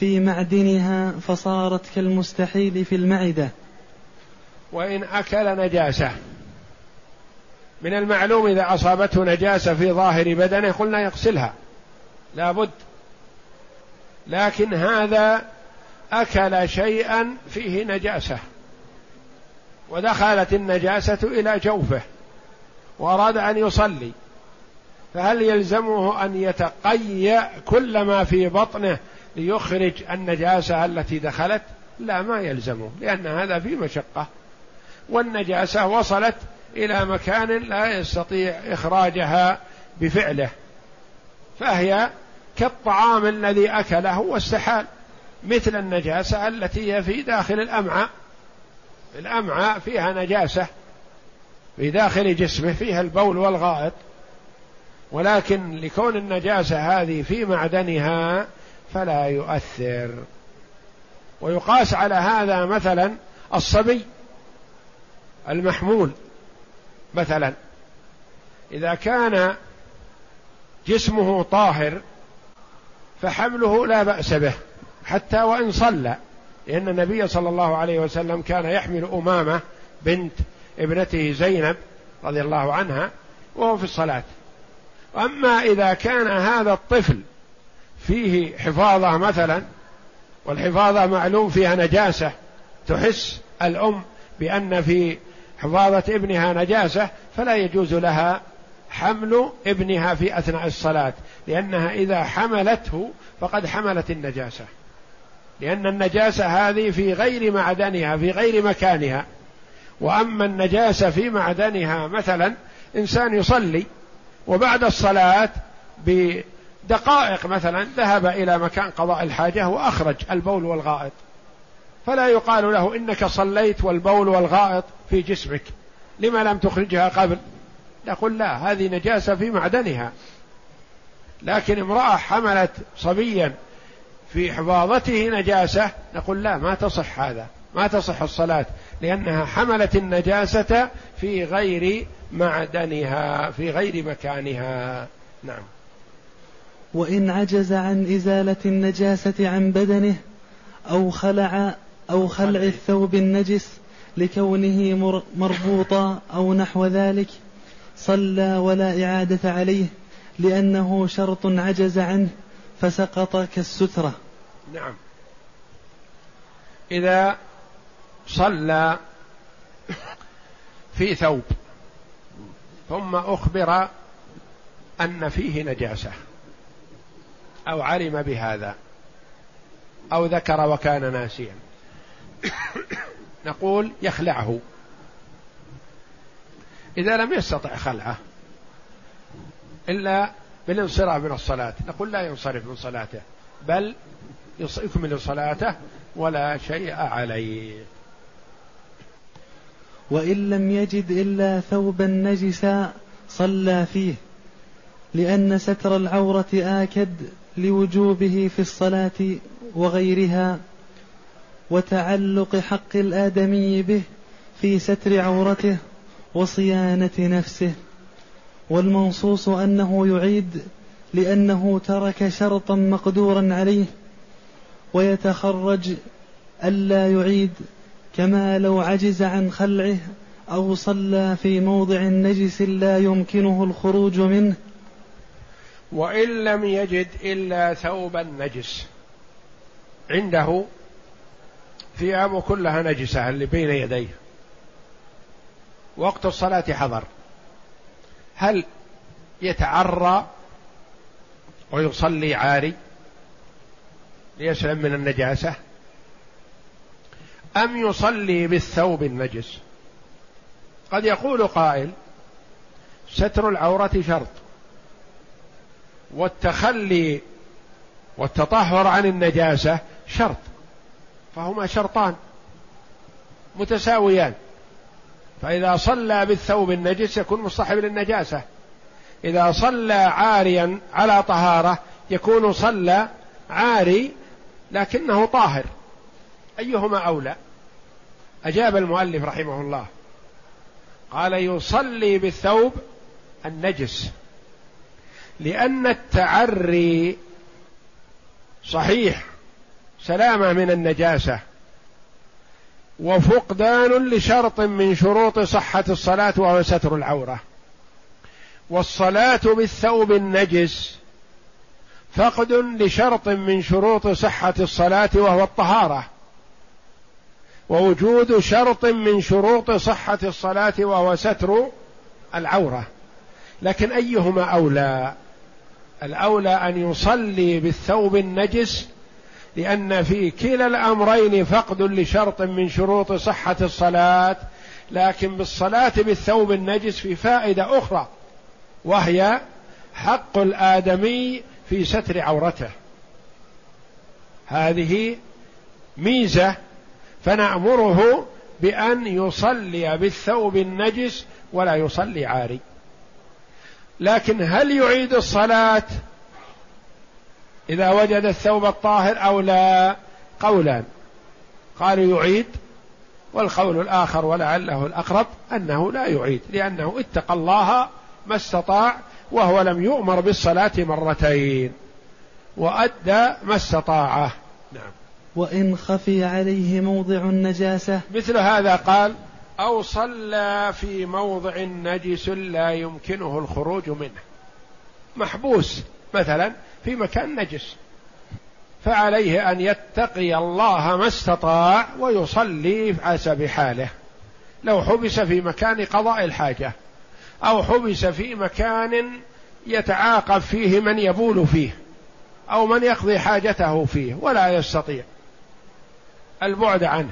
في معدنها فصارت كالمستحيل في المعدة. وإن أكل نجاسة. من المعلوم إذا أصابته نجاسة في ظاهر بدنه قلنا يغسلها. لا بد لكن هذا أكل شيئا فيه نجاسة ودخلت النجاسة إلى جوفه وأراد أن يصلي. فهل يلزمه أن يتقيأ كل ما في بطنه ليخرج النجاسة التي دخلت؟ لا ما يلزمه لأن هذا في مشقة. والنجاسة وصلت إلى مكان لا يستطيع إخراجها بفعله فهي كالطعام الذي أكله واستحال مثل النجاسة التي هي في داخل الأمعاء. الأمعاء فيها نجاسة في داخل جسمه فيها البول والغائط. ولكن لكون النجاسة هذه في معدنها فلا يؤثر. ويقاس على هذا مثلا الصبي المحمول مثلا. إذا كان جسمه طاهر فحمله لا بأس به حتى وإن صلى. لأن النبي صلى الله عليه وسلم كان يحمل أمامة بنت ابنته زينب رضي الله عنها وهو في الصلاة. أما إذا كان هذا الطفل فيه حفاظة مثلا والحفاظة معلوم فيها نجاسة تحس الأم بأن في حفاظة ابنها نجاسة فلا يجوز لها حمل ابنها في أثناء الصلاة. لأنها إذا حملته فقد حملت النجاسة. لأن النجاسة هذه في غير معدنها في غير مكانها. وأما النجاسة في معدنها مثلا إنسان يصلي وبعد الصلاة بدقائق مثلا ذهب إلى مكان قضاء الحاجة وأخرج البول والغائط. فلا يقال له إنك صليت والبول والغائط في جسمك. لما لم تخرجها قبل؟ نقول لا هذه نجاسة في معدنها. لكن امرأة حملت صبيا في حفاظته نجاسة نقول لا ما تصح هذا ما تصح الصلاة لأنها حملت النجاسة في غير معدنها في غير مكانها. نعم. وإن عجز عن إزالة النجاسة عن بدنه أو خلع أو خلع الثوب النجس لكونه مربوطا أو نحو ذلك صلى ولا إعادة عليه. لأنه شرط عجز عنه فسقط كالسترة. نعم. إذا صلى في ثوب ثم أخبر أن فيه نجاسة أو علم بهذا أو ذكر وكان ناسيا نقول يخلعه. إذا لم يستطع خلعه إلا بالانصراف من الصلاة. نقول لا ينصرف من صلاته بل يكمل صلاته ولا شيء عليه. وإن لم يجد إلا ثوبا نجسا صلى فيه لأن ستر العورة آكد لوجوبه في الصلاة وغيرها وتعلق حق الآدمي به في ستر عورته وصيانة نفسه. والمنصوص أنه يعيد لأنه ترك شرطا مقدورا عليه ويتخرج ألا يعيد كما لو عجز عن خلعه أو صلى في موضع نجس لا يمكنه الخروج منه. وإن لم يجد إلا ثوبا نجس عنده ثيابه كلها نجسة اللي بين يديه. وقت الصلاة حضر. هل يتعرى ويصلي عاري ليسلم من النجاسة؟ أم يصلي بالثوب النجس؟ قد يقول قائل ستر العورة شرط والتخلي والتطهر عن النجاسة شرط فهما شرطان متساويان. فإذا صلى بالثوب النجس يكون مصطحب للنجاسة. إذا صلى عاريا على طهارة يكون صلى عاري لكنه طاهر. أيهما أولى؟ أجاب المؤلف رحمه الله. قال يصلي بالثوب النجس. لأن التعري صحيح. سلامة من النجاسة. وفقدان لشرط من شروط صحة الصلاة وهو ستر العورة. والصلاة بالثوب النجس فقد لشرط من شروط صحة الصلاة وهو الطهارة. ووجود شرط من شروط صحة الصلاة وهو ستر العورة. لكن أيهما أولى؟ الأولى أن يصلي بالثوب النجس لأن في كلا الأمرين فقد لشرط من شروط صحة الصلاة لكن بالصلاة بالثوب النجس في فائدة أخرى وهي حق الآدمي في ستر عورته. هذه ميزة فنأمره بأن يصلي بالثوب النجس ولا يصلي عاري. لكن هل يعيد الصلاة؟ إذا وجد الثوب الطاهر أو لا. قولان قالوا يعيد والقول الآخر ولعله الأقرب أنه لا يعيد لأنه اتقى الله ما استطاع وهو لم يؤمر بالصلاة مرتين. وأدى ما استطاعه. نعم. وإن خفي عليه موضع النجاسة. مثل هذا قال أو صلى في موضع نجس لا يمكنه الخروج منه. محبوس مثلا في مكان نجس. فعليه أن يتقي الله ما استطاع ويصلي حسب حاله لو حبس في مكان قضاء الحاجة أو حبس في مكان يتعاقب فيه من يبول فيه أو من يقضي حاجته فيه ولا يستطيع. البعد عنه.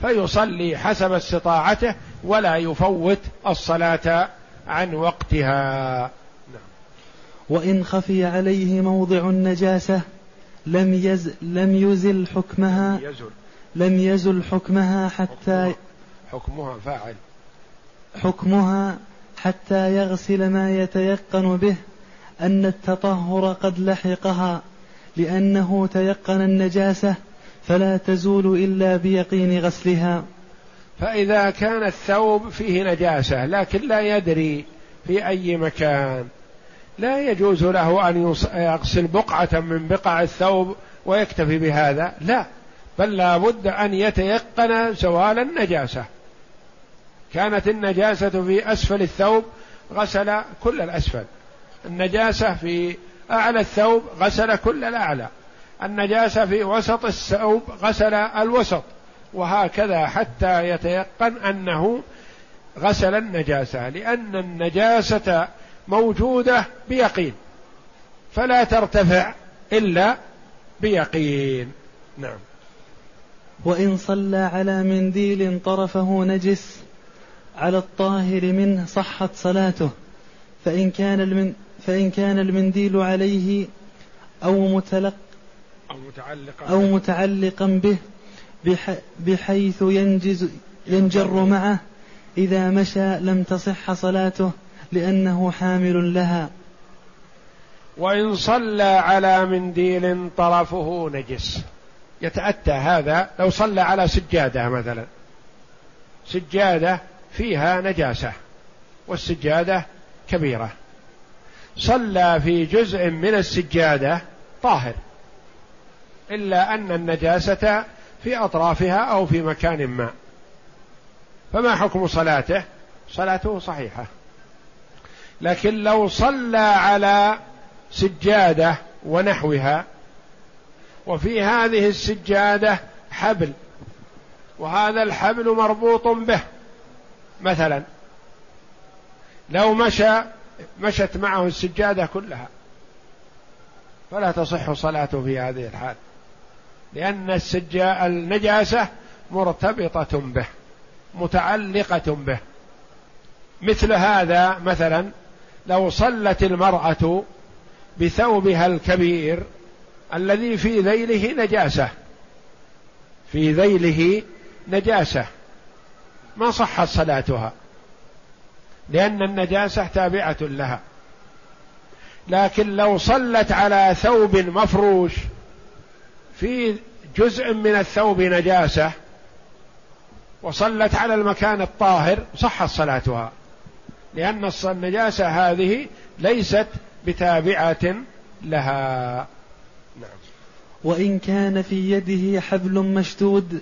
فيصلي حسب استطاعته ولا يفوت الصلاة عن وقتها. وإن خفي عليه موضع النجاسة لم يز لم يزل حكمها يزل. لم يزل حكمها حتى حكمها فاعل. حكمها حتى يغسل ما يتيقن به أن التطهر قد لحقها لأنه تيقن النجاسة فلا تزول إلا بيقين غسلها. فإذا كان الثوب فيه نجاسة لكن لا يدري في أي مكان لا يجوز له أن يغسل بقعة من بقع الثوب ويكتفي بهذا لا. بل لا بد أن يتيقن زوال النجاسة. كانت النجاسة في أسفل الثوب غسل كل الأسفل. النجاسة في أعلى الثوب غسل كل الأعلى. النجاسة في وسط الثوب غسل الوسط. وهكذا حتى يتيقن أنه غسل النجاسة. لأن النجاسة موجودة بيقين. فلا ترتفع إلا بيقين. نعم. وإن صلى على منديل طرفه نجس على الطاهر منه صحت صلاته. فإن كان المن فإن كان المنديل عليه أو متلق أو متعلقا أو متعلقا به بحيث ينجز ينجر معه إذا مشى لم تصح صلاته. لأنه حامل لها. وإن صلى على منديل طرفه نجس. يتأتى هذا لو صلى على سجادة مثلا. سجادة فيها نجاسة والسجادة كبيرة. صلى في جزء من السجادة طاهر. إلا أن النجاسة في أطرافها أو في مكان ما. فما حكم صلاته؟ صلاته صحيحة. لكن لو صلى على سجادة ونحوها وفي هذه السجادة حبل وهذا الحبل مربوط به مثلا لو مشى مشت معه السجادة كلها فلا تصح صلاته في هذه الحال لأن السجا النجاسة مرتبطة به متعلقة به مثل هذا مثلا لو صلت المرأة بثوبها الكبير الذي في ذيله نجاسة. في ذيله نجاسة. ما صحت صلاتها؟ لأن النجاسة تابعة لها. لكن لو صلت على ثوب مفروش في جزء من الثوب نجاسة وصلت على المكان الطاهر صحت صلاتها. لأن النجاسة هذه ليست بتابعة لها. نعم. وإن كان في يده حبل مشدود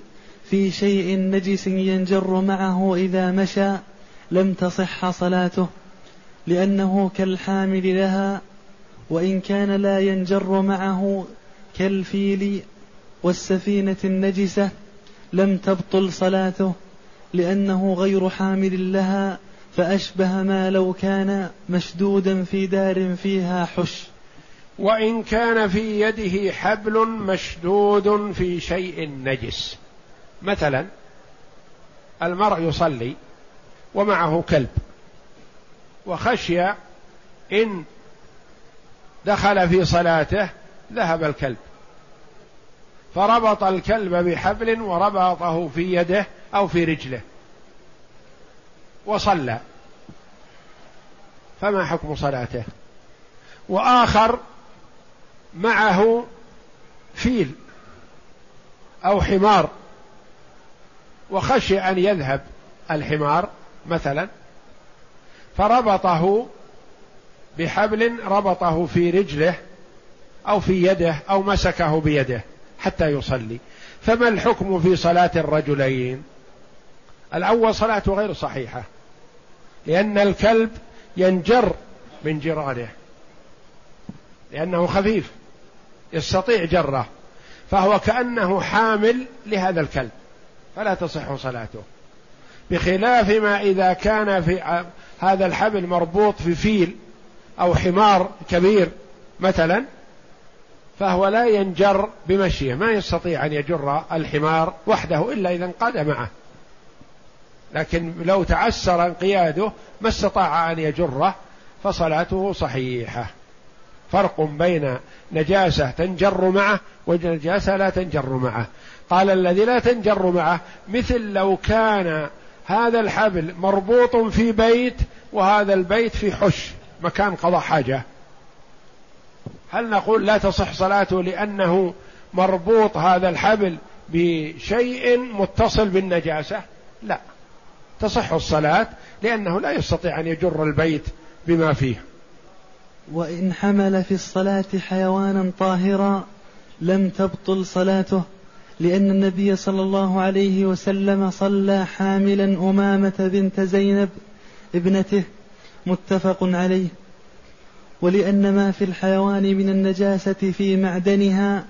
في شيء نجس ينجر معه إذا مشى لم تصح صلاته لأنه كالحامل لها وإن كان لا ينجر معه كالفيل والسفينة النجسة لم تبطل صلاته لأنه غير حامل لها فأشبه ما لو كان مشدودا في دار فيها حش. وإن كان في يده حبل مشدود في شيء نجس. مثلا المرء يصلي ومعه كلب وخشي إن دخل في صلاته ذهب الكلب. فربط الكلب بحبل وربطه في يده أو في رجله. وصلى. فما حكم صلاته؟ وآخر معه فيل أو حمار. وخشي أن يذهب الحمار مثلا. فربطه بحبل ربطه في رجله أو في يده أو مسكه بيده حتى يصلي. فما الحكم في صلاة الرجلين؟ الأول صلاته غير صحيحة. لأن الكلب ينجر من جرانه لأنه خفيف يستطيع جره فهو كأنه حامل لهذا الكلب فلا تصح صلاته. بخلاف ما إذا كان في هذا الحبل مربوط في فيل أو حمار كبير مثلا فهو لا ينجر بمشيه ما يستطيع أن يجر الحمار وحده إلا إذا انقاد معه. لكن لو تعسر انقياده ما استطاع أن يجره فصلاته صحيحة. فرق بين نجاسة تنجر معه ونجاسة لا تنجر معه. قال الذي لا تنجر معه مثل لو كان هذا الحبل مربوط في بيت وهذا البيت في حش مكان قضاء حاجة. هل نقول لا تصح صلاته لأنه مربوط هذا الحبل بشيء متصل بالنجاسة؟ لا. تصح الصلاة لأنه لا يستطيع أن يجر البيت بما فيه. وإن حمل في الصلاة حيوانا طاهرا لم تبطل صلاته لأن النبي صلى الله عليه وسلم صلى حاملا أمامة بنت زينب ابنته متفق عليه. ولأن ما في الحيوان من النجاسة في معدنها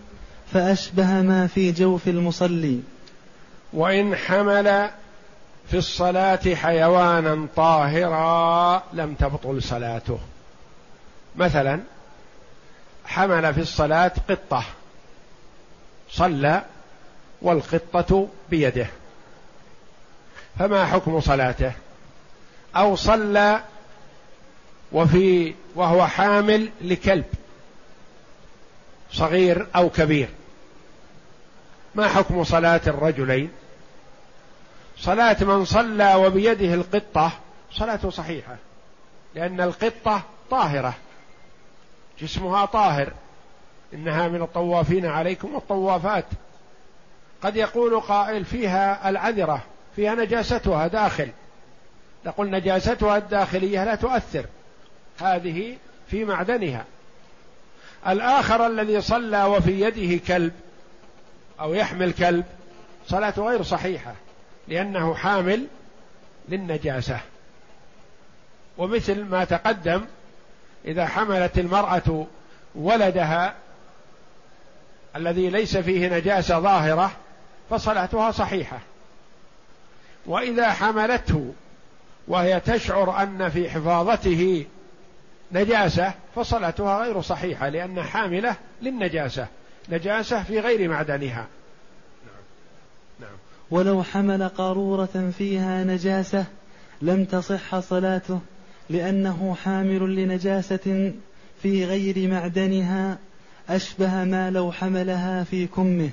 فأشبه ما في جوف المصلي. وإن حمل في الصلاة حيوانا طاهرا لم تبطل صلاته. مثلا حمل في الصلاة قطة. صلى والقطة بيده. فما حكم صلاته؟ أو صلى وفي وهو حامل لكلب. صغير أو كبير. ما حكم صلاة الرجلين؟ صلاة من صلى وبيده القطة صلاته صحيحة لأن القطة طاهرة جسمها طاهر إنها من الطوافين عليكم والطوافات. قد يقول قائل فيها العذرة فيها نجاستها داخل. نقول نجاستها الداخلية لا تؤثر هذه في معدنها. الآخر الذي صلى وفي يده كلب أو يحمل كلب صلاته غير صحيحة. لأنه حامل للنجاسة. ومثل ما تقدم إذا حملت المرأة ولدها الذي ليس فيه نجاسة ظاهرة فصلاتها صحيحة. وإذا حملته وهي تشعر أن في حفاظته نجاسة فصلاتها غير صحيحة لأن حاملة للنجاسة. نجاسة في غير معدنها. ولو حمل قارورة فيها نجاسة لم تصح صلاته لأنه حامل لنجاسة في غير معدنها أشبه ما لو حملها في كمه.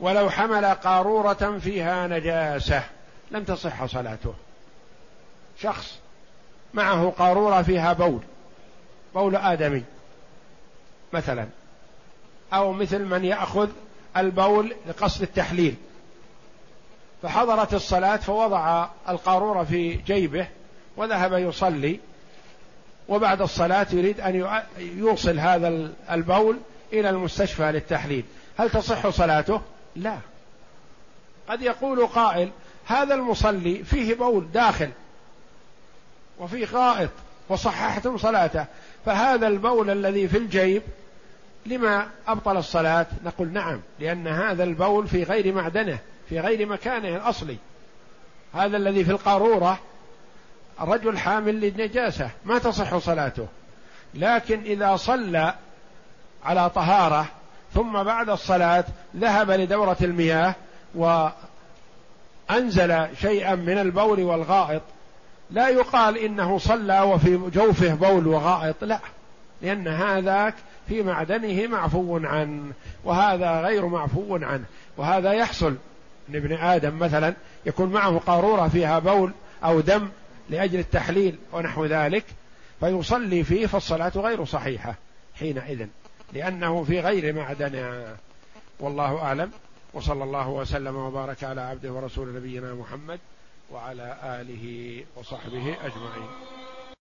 ولو حمل قارورة فيها نجاسة لم تصح صلاته. شخص معه قارورة فيها بول بول آدمي مثلا أو مثل من يأخذ البول لقصد التحليل. فحضرت الصلاة فوضع القارورة في جيبه وذهب يصلي وبعد الصلاة يريد أن يوصل هذا البول إلى المستشفى للتحليل. هل تصح صلاته؟ لا. قد يقول قائل هذا المصلي فيه بول داخل وفي غائط وصححتم صلاته فهذا البول الذي في الجيب لما أبطل الصلاة؟ نقول نعم لأن هذا البول في غير معدنه. في غير مكانه الأصلي. هذا الذي في القارورة الرجل حامل للنجاسة ما تصح صلاته. لكن إذا صلى على طهارة ثم بعد الصلاة ذهب لدورة المياه وأنزل شيئا من البول والغائط. لا يقال إنه صلى وفي جوفه بول وغائط لا. لأن هذاك في معدنه معفو عنه وهذا غير معفو عنه وهذا يحصل. ابن آدم مثلا يكون معه قارورة فيها بول أو دم لأجل التحليل ونحو ذلك فيصلي فيه فالصلاة غير صحيحة حينئذ لأنه في غير معدن والله أعلم وصلى الله وسلم وبارك على عبده ورسول نبينا محمد وعلى آله وصحبه أجمعين.